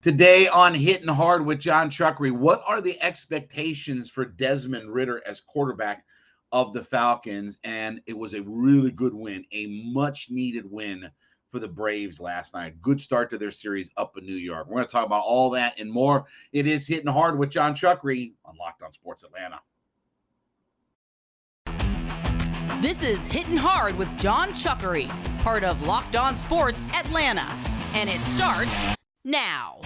Today on Hitting Hard with Jon Chuckery, what are the expectations for Desmond Ridder as quarterback of the Falcons? And it was a really good win, a much needed win for the Braves last night. Good start to their series up in New York. We're going to talk about all that and more. It is Hitting Hard with Jon Chuckery on Locked On Sports Atlanta. This is Hitting Hard with Jon Chuckery, part of Locked On Sports Atlanta. And it starts now.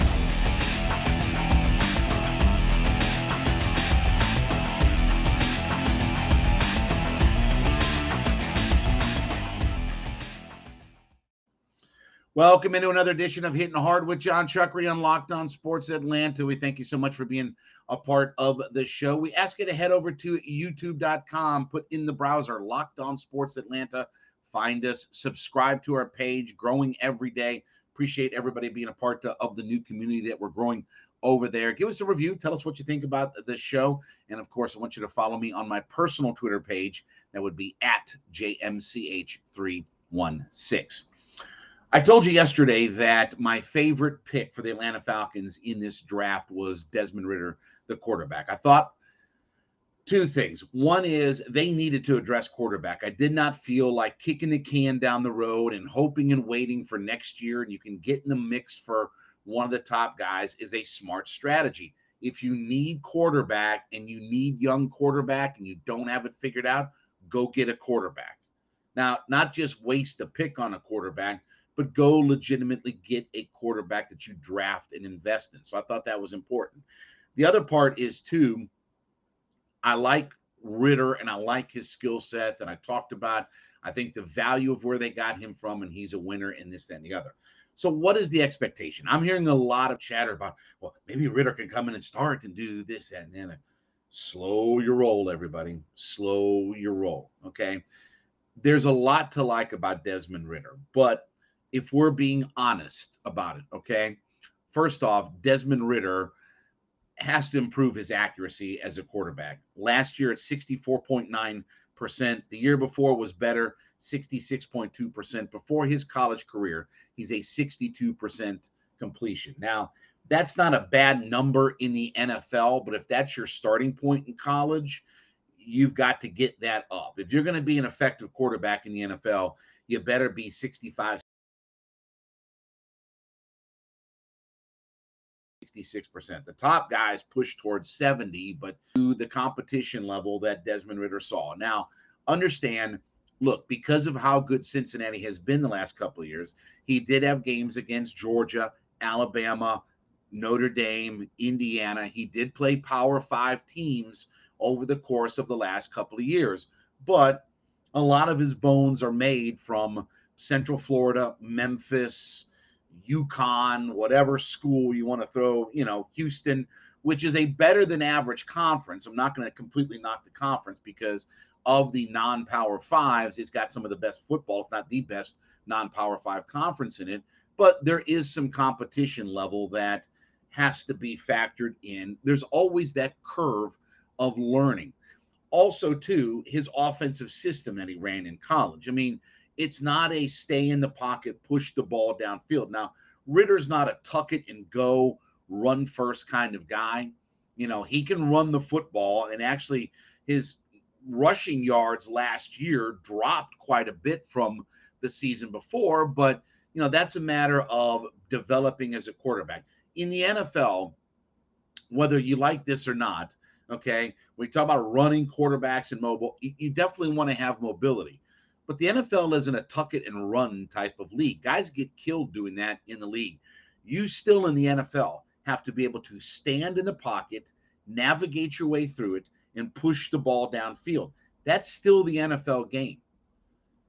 Welcome into another edition of Hitting Hard with Jon Chuckery on Locked On Sports Atlanta. We thank you so much for being a part of the show. We ask you to head over to youtube.com, put in the browser Locked On Sports Atlanta, find us, subscribe to our page, growing every day. Appreciate everybody being a part of the new community that we're growing over there. Give us a review. Tell us what you think about the show. And of course, I want you to follow me on my personal Twitter page. That would be at JMCH316. I told you yesterday that my favorite pick for the Atlanta Falcons in this draft was Desmond Ridder, the quarterback. I thought two things. One is they needed to address quarterback. I did not feel like kicking the can down the road and hoping and waiting for next year and you can get in the mix for one of the top guys is a smart strategy. If you need quarterback and you need young quarterback and you don't have it figured out, go get a quarterback. Now, not just waste a pick on a quarterback, but go legitimately get a quarterback that you draft and invest in. So I thought that was important. The other part is too, I like Ridder and I like his skill set. And I talked about, I think the value of where they got him from, and he's a winner in this, and the other. So, what is the expectation? I'm hearing a lot of chatter about, well, maybe Ridder can come in and start and do this and then. Slow your roll, everybody. Slow your roll. Okay. There's a lot to like about Desmond Ridder, but if we're being honest about it, okay? First off, Desmond Ridder has to improve his accuracy as a quarterback. Last year at 64.9%, the year before was better, 66.2%. Before his college career, he's a 62% completion. Now, that's not a bad number in the NFL, but if that's your starting point in college, you've got to get that up. If you're going to be an effective quarterback in the NFL, you better be 65, 66%. The top guys push towards 70, but to the competition level that Desmond Ridder saw. Now, understand, look, because of how good Cincinnati has been the last couple of years, he did have games against Georgia, Alabama, Notre Dame, Indiana. He did play Power 5 teams over the course of the last couple of years, but a lot of his bones are made from Central Florida, Memphis, UConn, whatever school you want to throw, you know, Houston, which is a better than average conference. I'm not going to completely knock the conference because of the non power fives, it's got some of the best football, if not the best non power five conference in it. But there is some competition level that has to be factored in. There's always that curve of learning. Also, too, his offensive system that he ran in college. I mean, it's not a stay in the pocket, push the ball downfield. Now, Ridder's not a tuck it and go, run first kind of guy. You know, he can run the football, and actually, his rushing yards last year dropped quite a bit from the season before, but you know, that's a matter of developing as a quarterback. In the NFL, whether you like this or not, okay, we talk about running quarterbacks and mobile, you definitely want to have mobility. But the NFL isn't a tuck it and run type of league. Guys get killed doing that in the league. You still in the NFL have to be able to stand in the pocket, navigate your way through it, and push the ball downfield. That's still the NFL game.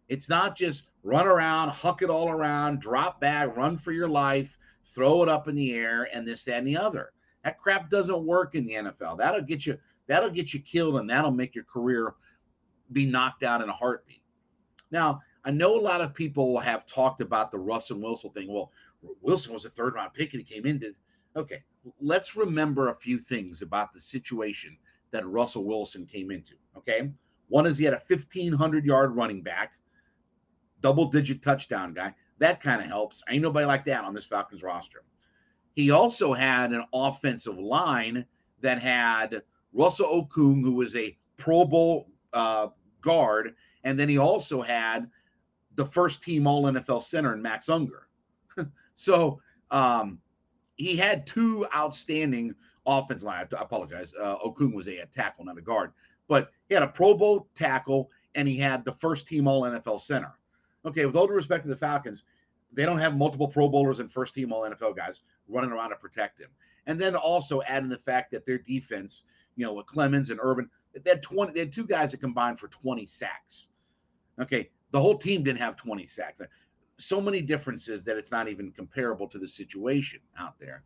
It's not just run around, huck it all around, drop back, run for your life, throw it up in the air, and this, that, and the other. That crap doesn't work in the NFL. That'll get you that'll get you killed and that'll make your career be knocked out in a heartbeat. Now, I know a lot of people have talked about the Russell Wilson thing. Well, Wilson was a third round pick and he came into. Okay, let's remember a few things about the situation that Russell Wilson came into. Okay, one is he had a 1500 yard running back, double digit touchdown guy. That kind of helps. Ain't nobody like that on this Falcons roster. he also had an offensive line that had Russell Okung, who was a Pro Bowl uh, guard, and then he also had the first team All NFL center in Max Unger. so um, he had two outstanding offensive line. I apologize. Uh, Okung was a, a tackle, not a guard, but he had a Pro Bowl tackle and he had the first team All NFL center. Okay, with all due respect to the Falcons, they don't have multiple Pro Bowlers and first team All NFL guys running around to protect him. And then also adding the fact that their defense, you know, with Clemons and Irvin, they had 20, they had two guys that combined for 20 sacks. Okay, the whole team didn't have 20 sacks. So many differences that it's not even comparable to the situation out there.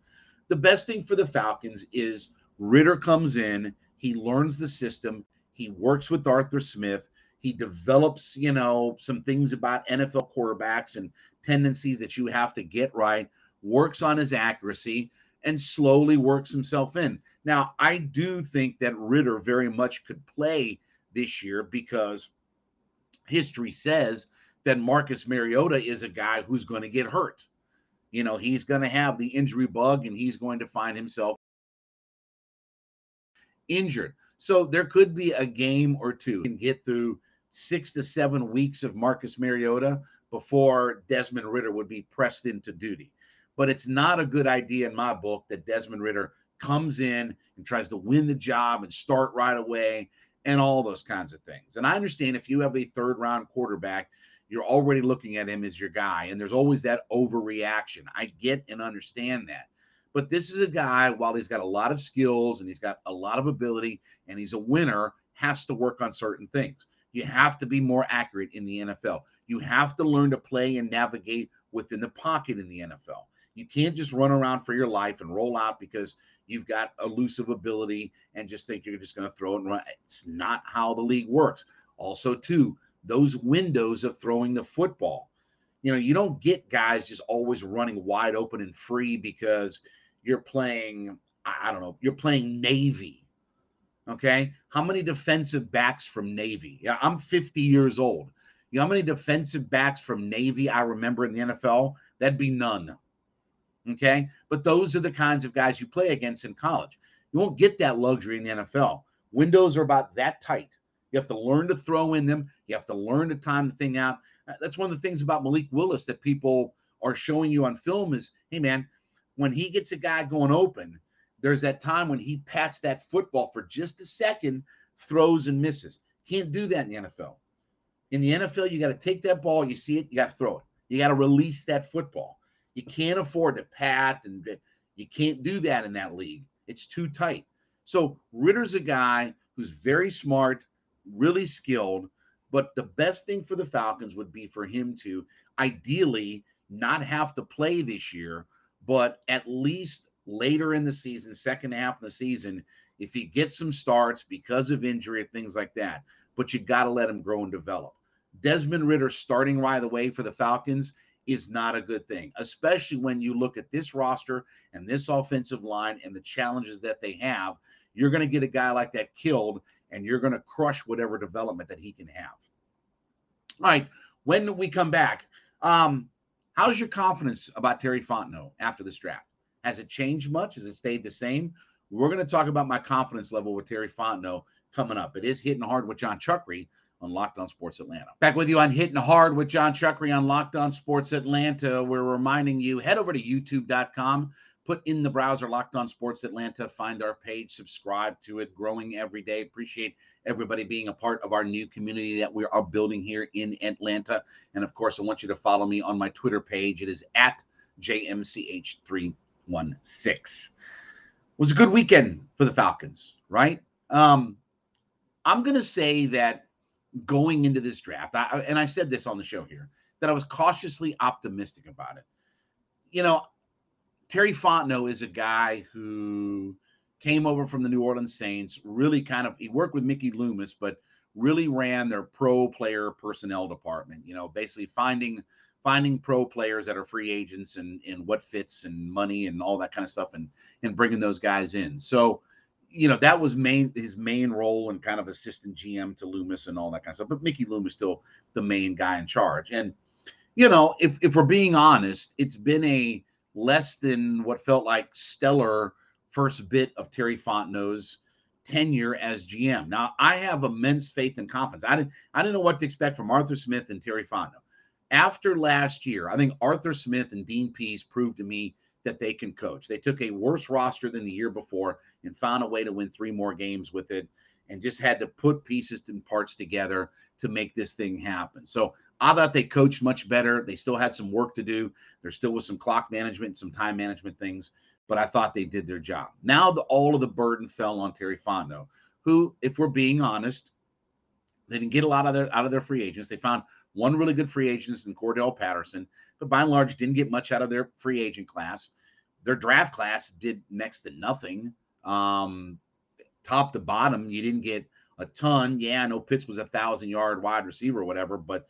The best thing for the Falcons is Ridder comes in, he learns the system, he works with Arthur Smith, he develops, you know, some things about NFL quarterbacks and tendencies that you have to get right, works on his accuracy, and slowly works himself in. Now, I do think that Ridder very much could play this year because history says that Marcus Mariota is a guy who's going to get hurt. You know, he's going to have the injury bug and he's going to find himself injured. So there could be a game or two and get through six to seven weeks of Marcus Mariota before Desmond Ridder would be pressed into duty. But it's not a good idea in my book that Desmond Ridder comes in and tries to win the job and start right away and all those kinds of things. And I understand if you have a third round quarterback, you're already looking at him as your guy, and there's always that overreaction. I get and understand that. But this is a guy, while he's got a lot of skills and he's got a lot of ability and he's a winner, has to work on certain things. You have to be more accurate in the NFL. You have to learn to play and navigate within the pocket in the NFL. You can't just run around for your life and roll out because you've got elusive ability and just think you're just going to throw it and run. It's not how the league works. Also, too, those windows of throwing the football. You know, you don't get guys just always running wide open and free because you're playing, I don't know, you're playing Navy. Okay. How many defensive backs from Navy? Yeah, I'm 50 years old. You know how many defensive backs from Navy I remember in the NFL? That'd be none. Okay. But those are the kinds of guys you play against in college. You won't get that luxury in the NFL. Windows are about that tight. You have to learn to throw in them. You have to learn to time the thing out. Uh, that's one of the things about Malik Willis that people are showing you on film is, hey man, when he gets a guy going open, there's that time when he pats that football for just a second, throws and misses. Can't do that in the NFL. In the NFL, you got to take that ball, you see it, you got to throw it. You got to release that football. You can't afford to pat, and you can't do that in that league. It's too tight. So Ridder's a guy who's very smart, really skilled. But the best thing for the Falcons would be for him to ideally not have to play this year, but at least later in the season, second half of the season, if he gets some starts because of injury and things like that. But you got to let him grow and develop. Desmond Ridder starting right away for the Falcons is not a good thing, especially when you look at this roster and this offensive line and the challenges that they have. You're going to get a guy like that killed and you're going to crush whatever development that he can have. All right. When we come back, um, how's your confidence about Terry Fontenot after this draft? Has it changed much? Has it stayed the same? We're going to talk about my confidence level with Terry Fontenot coming up. It is hitting hard with Jon Chuckery on Locked On Sports Atlanta. Back with you on Hitting Hard with Jon Chuckery on Locked On Sports Atlanta. We're reminding you head over to youtube.com put in the browser Locked On Sports Atlanta, find our page, subscribe to it, growing every day. Appreciate everybody being a part of our new community that we are building here in Atlanta. And of course, I want you to follow me on my Twitter page. It is at JMCH316. It was a good weekend for the Falcons, right? Um, I'm going to say that going into this draft, I, and I said this on the show here, that I was cautiously optimistic about it. You know, Terry Fontenot is a guy who came over from the New Orleans Saints, really kind of he worked with Mickey Loomis, but really ran their pro player personnel department, you know, basically finding finding pro players that are free agents and and what fits and money and all that kind of stuff and and bringing those guys in. So, you know, that was main his main role and kind of assistant GM to Loomis and all that kind of stuff. But Mickey Loomis still the main guy in charge. And you know, if if we're being honest, it's been a less than what felt like stellar first bit of Terry Fontenot's tenure as GM. Now, I have immense faith and confidence. I didn't I didn't know what to expect from Arthur Smith and Terry Fontenot. After last year, I think Arthur Smith and Dean Pees proved to me that they can coach. They took a worse roster than the year before and found a way to win three more games with it and just had to put pieces and parts together to make this thing happen. So I thought they coached much better. They still had some work to do. There still was some clock management, some time management things, but I thought they did their job. Now the, all of the burden fell on Terry Fontenot, who, if we're being honest, they didn't get a lot of their out of their free agents. They found one really good free agent in Cordarrelle Patterson, but by and large didn't get much out of their free agent class. Their draft class did next to nothing. Um, top to bottom, you didn't get a ton. Yeah, I know Pitts was a thousand yard wide receiver or whatever, but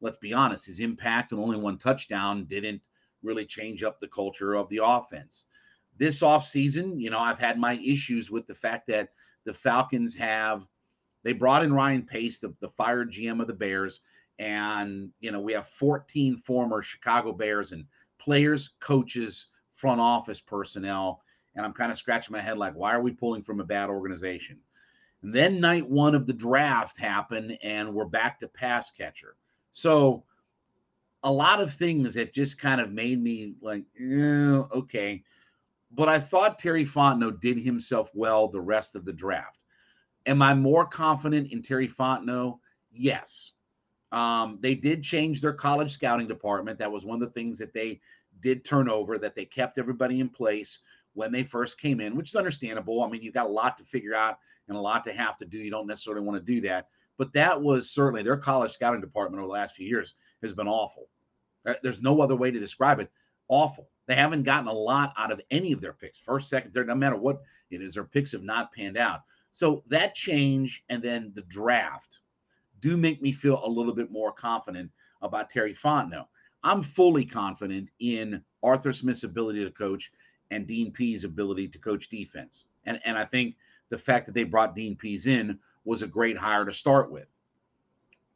let's be honest, his impact and only one touchdown didn't really change up the culture of the offense. This offseason, you know, I've had my issues with the fact that the Falcons have they brought in Ryan Pace, the, the fired GM of the Bears, and you know, we have 14 former Chicago Bears and players, coaches, front office personnel. And I'm kind of scratching my head like, why are we pulling from a bad organization? And then night one of the draft happened, and we're back to pass catcher. So a lot of things that just kind of made me like, eh, okay. But I thought Terry Fontenot did himself well the rest of the draft. Am I more confident in Terry Fontenot? Yes. Um, they did change their college scouting department. That was one of the things that they did turn over, that they kept everybody in place when they first came in, which is understandable. I mean, you've got a lot to figure out and a lot to have to do. You don't necessarily want to do that. But that was certainly their college scouting department over the last few years has been awful. Uh, there's no other way to describe it. Awful. They haven't gotten a lot out of any of their picks, first, second, third, no matter what it is, their picks have not panned out. So that change and then the draft do make me feel a little bit more confident about Terry Fontenot. I'm fully confident in Arthur Smith's ability to coach and Dean Pees' ability to coach defense. And, and I think the fact that they brought Dean Pees in was a great hire to start with.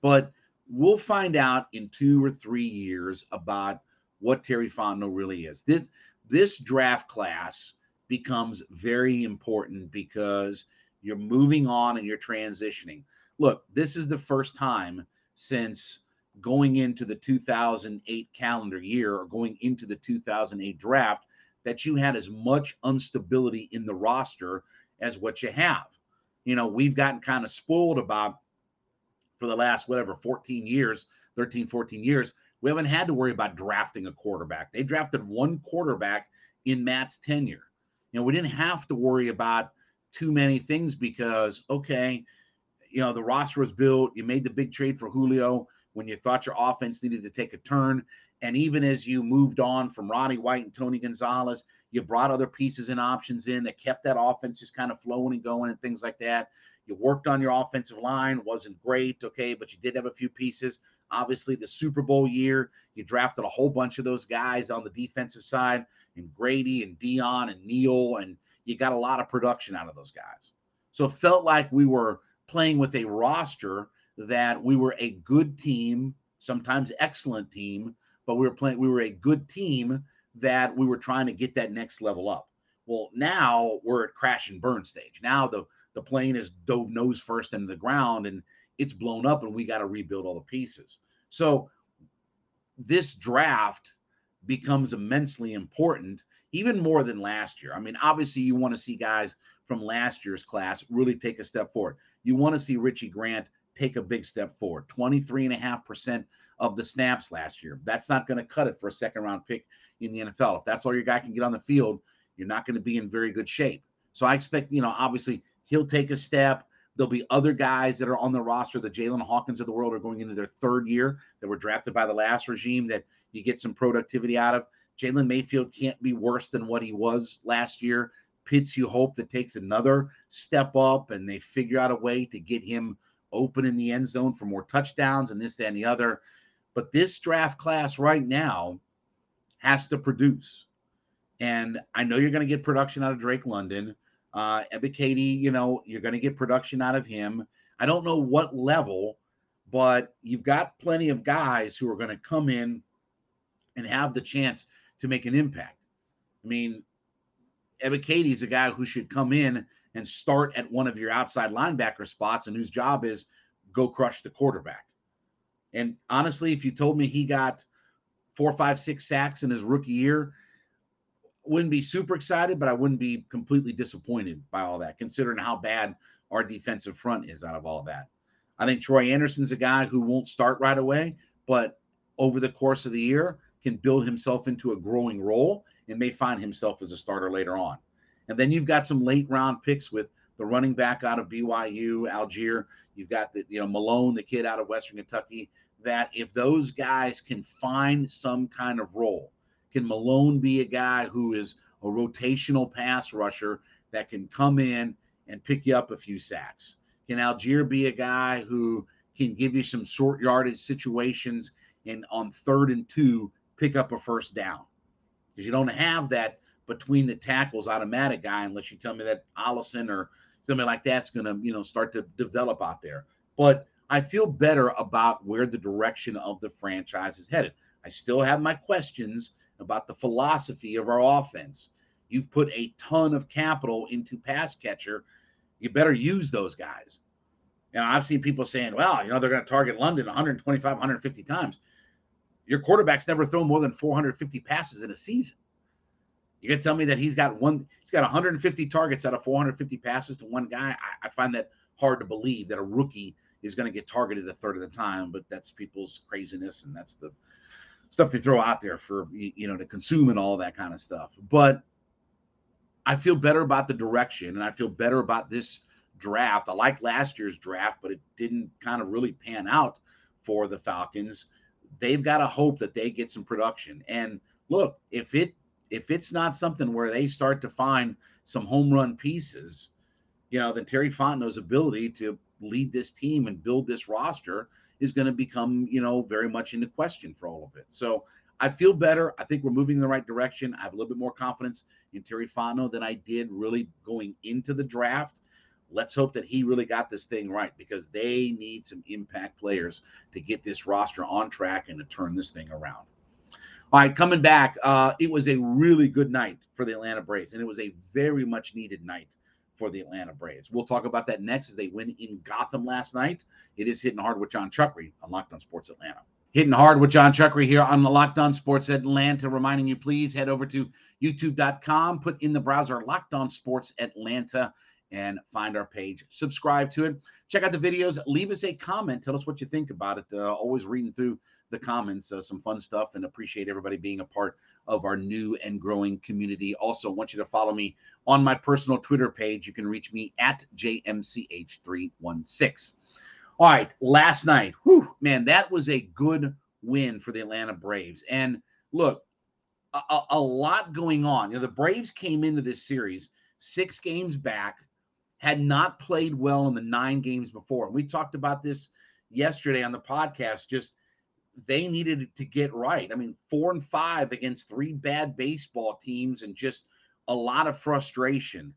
But we'll find out in two or three years about what Terry Fontenot really is. This this draft class becomes very important because you're moving on and you're transitioning. Look, this is the first time since going into the 2008 calendar year or going into the 2008 draft that you had as much instability in the roster as what you have you know, we've gotten kind of spoiled about for the last whatever 14 years, 13, 14 years. We haven't had to worry about drafting a quarterback. They drafted one quarterback in Matt's tenure. You know, we didn't have to worry about too many things because, okay, you know, the roster was built. You made the big trade for Julio when you thought your offense needed to take a turn. And even as you moved on from Roddy White and Tony Gonzalez, you brought other pieces and options in that kept that offense just kind of flowing and going and things like that. You worked on your offensive line, wasn't great, okay, but you did have a few pieces. Obviously, the Super Bowl year, you drafted a whole bunch of those guys on the defensive side, and Grady and Deion and Neal, and you got a lot of production out of those guys. So it felt like we were playing with a roster that we were a good team, sometimes excellent team, but we were playing, we were a good team that we were trying to get that next level up. Well, now we're at crash and burn stage. Now the the plane is dove nose first into the ground and it's blown up, and we got to rebuild all the pieces. So this draft becomes immensely important, even more than last year. I mean, obviously, you want to see guys from last year's class really take a step forward. You want to see Richie Grant take a big step forward 23.5% of the snaps last year. That's not going to cut it for a second round pick in the NFL. If that's all your guy can get on the field, you're not going to be in very good shape. So I expect, you know, obviously he'll take a step. There'll be other guys that are on the roster. The Jaylinn Hawkins of the world are going into their third year that were drafted by the last regime that you get some productivity out of. Jalen Mayfield can't be worse than what he was last year. Pitts, you hope that takes another step up and they figure out a way to get him open in the end zone for more touchdowns and this, that, and the other. But this draft class right now has to produce. And I know you're going to get production out of Drake London. Uh, Ebiketie, you know, you're going to get production out of him. I don't know what level, but you've got plenty of guys who are going to come in and have the chance to make an impact. I mean, Ebiketie is a guy who should come in and start at one of your outside linebacker spots and whose job is go crush the quarterback. And honestly, if you told me he got four, five, six sacks in his rookie year, wouldn't be super excited, but I wouldn't be completely disappointed by all that, considering how bad our defensive front is out of all of that. I think Troy Anderson's a guy who won't start right away, but over the course of the year can build himself into a growing role and may find himself as a starter later on. And then you've got some late round picks with the running back out of BYU, Allgeier. You've got the, you know, Malone, the kid out of Western Kentucky, that if those guys can find some kind of role, can Malone be a guy who is a rotational pass rusher that can come in and pick you up a few sacks? Can Allgeier be a guy who can give you some short yardage situations and on third and two pick up a first down? Because you don't have that between the tackles automatic guy unless you tell me that Ollison or somebody like that's going to you know start to develop out there. But I feel better about where the direction of the franchise is headed. I still have my questions about the philosophy of our offense. You've put a ton of capital into pass catcher. You better use those guys. And I've seen people saying, well, you know, they're going to target London 125, 150 times. Your quarterback's never thrown more than 450 passes in a season. You're to tell me that he's got one, he's got 150 targets out of 450 passes to one guy. I, I find that hard to believe that a rookie is going to get targeted a third of the time, but that's people's craziness and that's the stuff they throw out there for you know to consume and all that kind of stuff. But I feel better about the direction and I feel better about this draft. I like last year's draft, but it didn't kind of really pan out for the Falcons. They've got to hope that they get some production. And look, if it if it's not something where they start to find some home run pieces, you know, then Terry Fontenot's ability to lead this team and build this roster is going to become, you know, very much into question for all of it. So I feel better. I think we're moving in the right direction. I have a little bit more confidence in Terry Fontenot than I did really going into the draft. Let's hope that he really got this thing right because they need some impact players to get this roster on track and to turn this thing around. All right, coming back, uh, it was a really good night for the Atlanta Braves, and it was a very much needed night for the Atlanta Braves. We'll talk about that next as they win in Gotham last night. It is hitting hard with Jon Chuckery on Locked On Sports Atlanta. Hitting hard with Jon Chuckery here on the Locked On Sports Atlanta. Reminding you, please head over to youtube.com, put in the browser Locked On Sports Atlanta, and find our page. Subscribe to it. Check out the videos. Leave us a comment. Tell us what you think about it. Uh, always reading through the comments, uh, some fun stuff, and appreciate everybody being a part of our new and growing community. Also, want you to follow me on my personal Twitter page. You can reach me at JMCH316. All right, last night, whew, man, that was a good win for the Atlanta Braves. And look, a, a lot going on. You know, the Braves came into this series six games back, had not played well in the nine games before. We talked about this yesterday on the podcast. Just they needed to get right. I mean, four and five against three bad baseball teams and just a lot of frustration.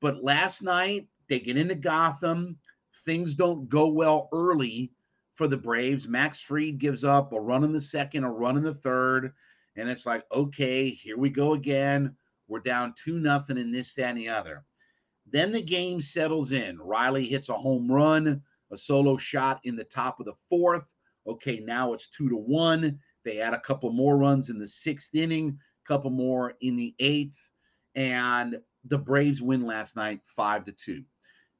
But last night, they get into Gotham. Things don't go well early for the Braves. Max Fried gives up a run in the second, a run in the third. And it's like, okay, here we go again. We're down two nothing in this, that, and the other. Then the game settles in. Riley hits a home run, a solo shot in the top of the fourth. Okay, now it's two to one. They add a couple more runs in the sixth inning, a couple more in the eighth, and the Braves win last night five to two.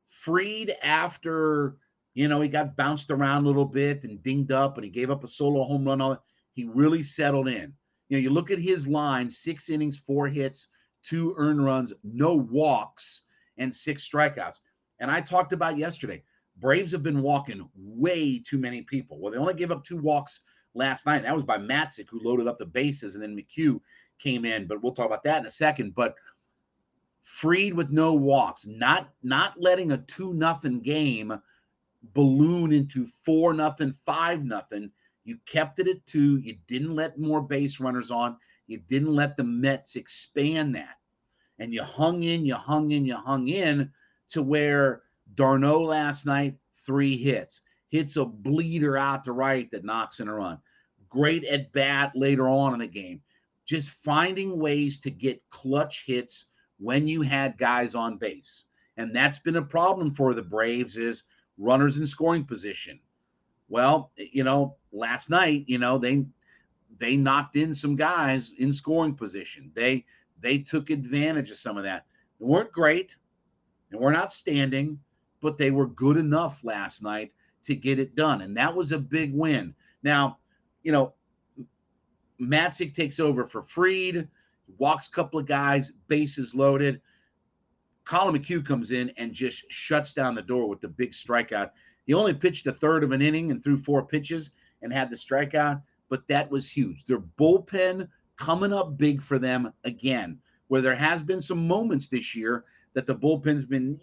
Fried after you know he got bounced around a little bit and dinged up, and he gave up a solo home run. He really settled in. You know, you look at his line: six innings, four hits, two earned runs, no walks, and six strikeouts. And I talked about yesterday Braves have been walking way too many people. Well, they only gave up two walks last night. That was by Matzek, who loaded up the bases, and then McHugh came in. But we'll talk about that in a second. But Fried with no walks, not not letting a two nothing game balloon into four nothing, five nothing. You kept it at two. You didn't let more base runners on. You didn't let the Mets expand that. And you hung in, you hung in, you hung in to where d'Arnaud last night, three hits. Hits a bleeder out to right that knocks in a run. Great at bat later on in the game. just finding ways to get clutch hits when you had guys on base. And that's been a problem for the Braves is runners in scoring position. Well, you know, last night, you know, they they knocked in some guys in scoring position. They they took advantage of some of that. They weren't great and we're not standing, but they were good enough last night to get it done. And that was a big win. Now, you know, Matzek takes over for Fried, walks a couple of guys, bases loaded. Collin McHugh comes in and just shuts down the door with the big strikeout. He only pitched a third of an inning and threw four pitches and had the strikeout, but that was huge. Their bullpen coming up big for them again, where there has been some moments this year that the bullpen's been,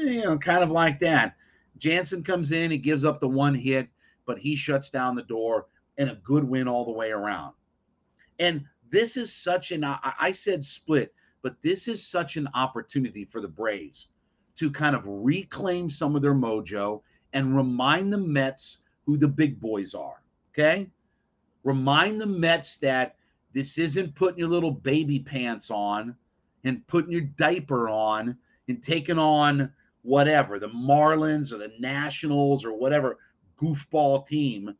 you know, kind of like that. Jansen comes in, he gives up the one hit, but he shuts down the door and a good win all the way around. And this is such an, I said split, but this is such an opportunity for the Braves to kind of reclaim some of their mojo and remind the Mets who the big boys are. Okay. Remind the Mets that this isn't putting your little baby pants on and putting your diaper on and taking on whatever the Marlins or the Nationals or whatever goofball team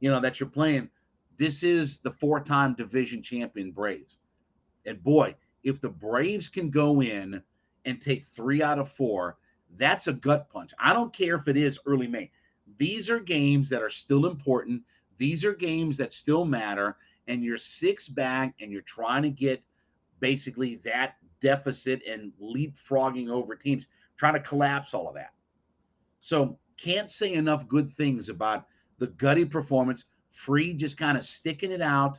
you know that you're playing. This is the four-time division champion Braves. And boy, if the Braves can go in and take 3 out of 4, that's a gut punch. I don't care if it is early May. These are games that are still important. These are games that still matter and you're six back and you're trying to get basically that deficit and leapfrogging over teams, trying to collapse all of that. So, can't say enough good things about the gutty performance. Fried just kind of sticking it out,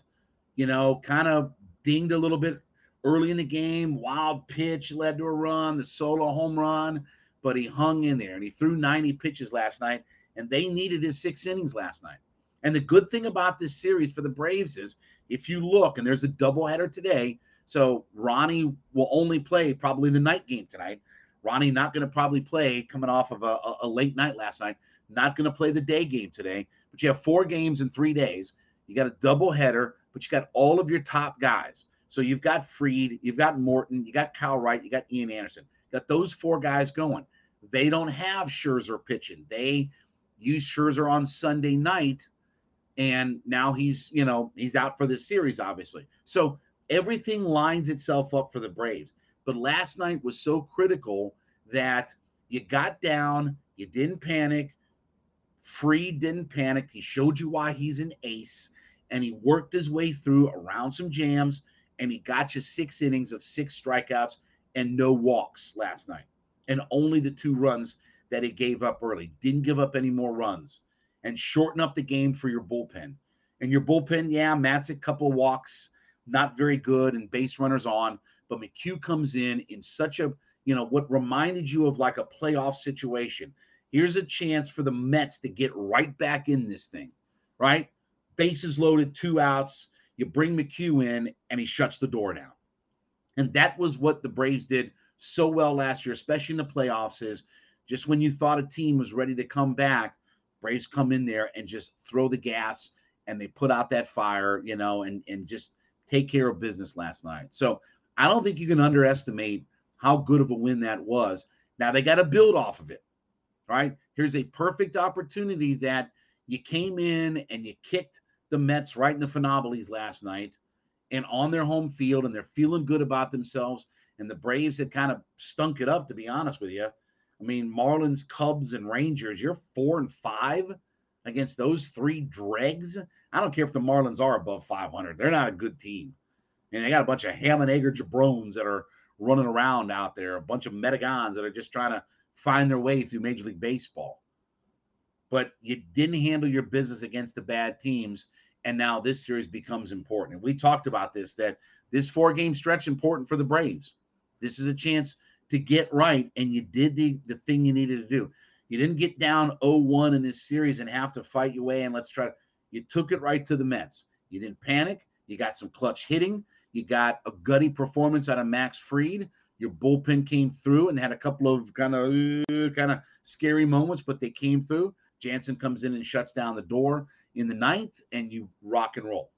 you know, kind of dinged a little bit early in the game. Wild pitch led to a run, the solo home run, but he hung in there and he threw 90 pitches last night, and they needed his six innings last night. And the good thing about this series for the Braves is if you look, and there's a doubleheader today. So Ronnie will only play probably the night game tonight. Ronnie not going to probably play coming off of a, a, late night last night. Not going to play the day game today. But you have four games in three days. You got a doubleheader, but you got all of your top guys. So you've got Fried, you've got Morton, you got Kyle Wright, you got Ian Anderson. You got those four guys going. They don't have Scherzer pitching. They use Scherzer on Sunday night and now he's you know he's out for the series obviously so everything lines itself up for the braves but last night was so critical that you got down you didn't panic. Fried didn't panic. He showed you why he's an ace and he worked his way through around some jams and he got you six innings of six strikeouts and no walks last night. And only the two runs that he gave up early. Didn't give up any more runs. And shorten up the game for your bullpen. And your bullpen, yeah, Matt's a couple walks, not very good, and base runners on. But McHugh comes in in such a, you know, what reminded you of like a playoff situation. Here's a chance for the Mets to get right back in this thing, right? Bases loaded, two outs. You bring McHugh in, and he shuts the door down. And that was what the Braves did so well last year, especially in the playoffs. Is just when you thought a team was ready to come back, Braves come in there and just throw the gas and they put out that fire, you know, and and just take care of business last night. So I don't think you can underestimate how good of a win that was. Now they got to build off of it, right? Here's a perfect opportunity that you came in and you kicked the Mets right in the phenomenals last night and on their home field, and they're feeling good about themselves. And the Braves had kind of stunk it up, to be honest with you. I mean, Marlins, Cubs, and Rangers, you're four and five against those three dregs. I don't care if the Marlins are above 500. They're not a good team. And they got a bunch of ham and egger jabrones that are running around out there, a bunch of metagons that are just trying to find their way through Major League Baseball. But you didn't handle your business against the bad teams. And now this series becomes important. And we talked about this that this four game stretch important for the Braves. This is a chance to get right, and you did the, the thing you needed to do. You didn't get down 0-1 in this series and have to fight your way and let's try. You took it right to the Mets. You didn't panic. You got some clutch hitting. You got a gutty performance out of Max Fried. Your bullpen came through and had a couple of kind of kind of scary moments, but they came through. Jansen comes in and shuts down the door in the ninth, and you rock and roll.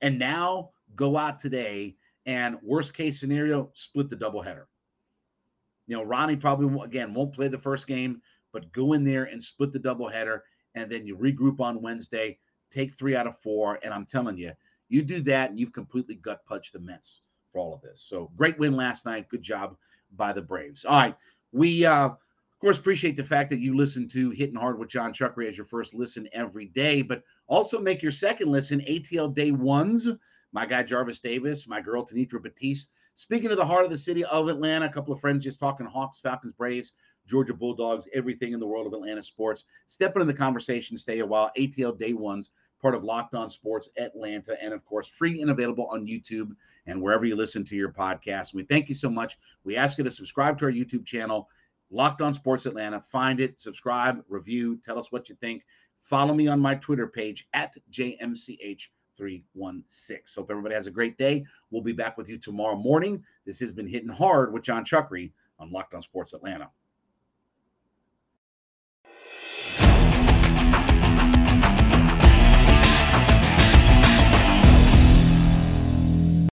And now go out today and worst case scenario, split the doubleheader. You know, Ronnie probably again won't play the first game, but go in there and split the doubleheader, and then you regroup on Wednesday, take three out of four, and I'm telling you, you do that, and you've completely gut punched the Mets for all of this. So great win last night. Good job by the Braves. All right, we uh, of course appreciate the fact that you listen to Hitting Hard with Jon Chuckery as your first listen every day, but also make your second listen ATL Day Ones. My guy Jarvis Davis, my girl Tanitra Batiste Speaking of the heart of the city of Atlanta, a couple of friends just talking Hawks, Falcons, Braves, Georgia Bulldogs, everything in the world of Atlanta sports. Step into the conversation, stay a while. ATL Day Ones, part of Locked On Sports Atlanta, and of course, free and available on YouTube and wherever you listen to your podcast. We thank you so much. We ask you to subscribe to our YouTube channel, Locked On Sports Atlanta. Find it, subscribe, review, tell us what you think. Follow me on my Twitter page at JMCH 316. Hope everybody has a great day. We'll be back with you tomorrow morning. This has been Hitting Hard with Jon Chuckery on Locked On Sports Atlanta.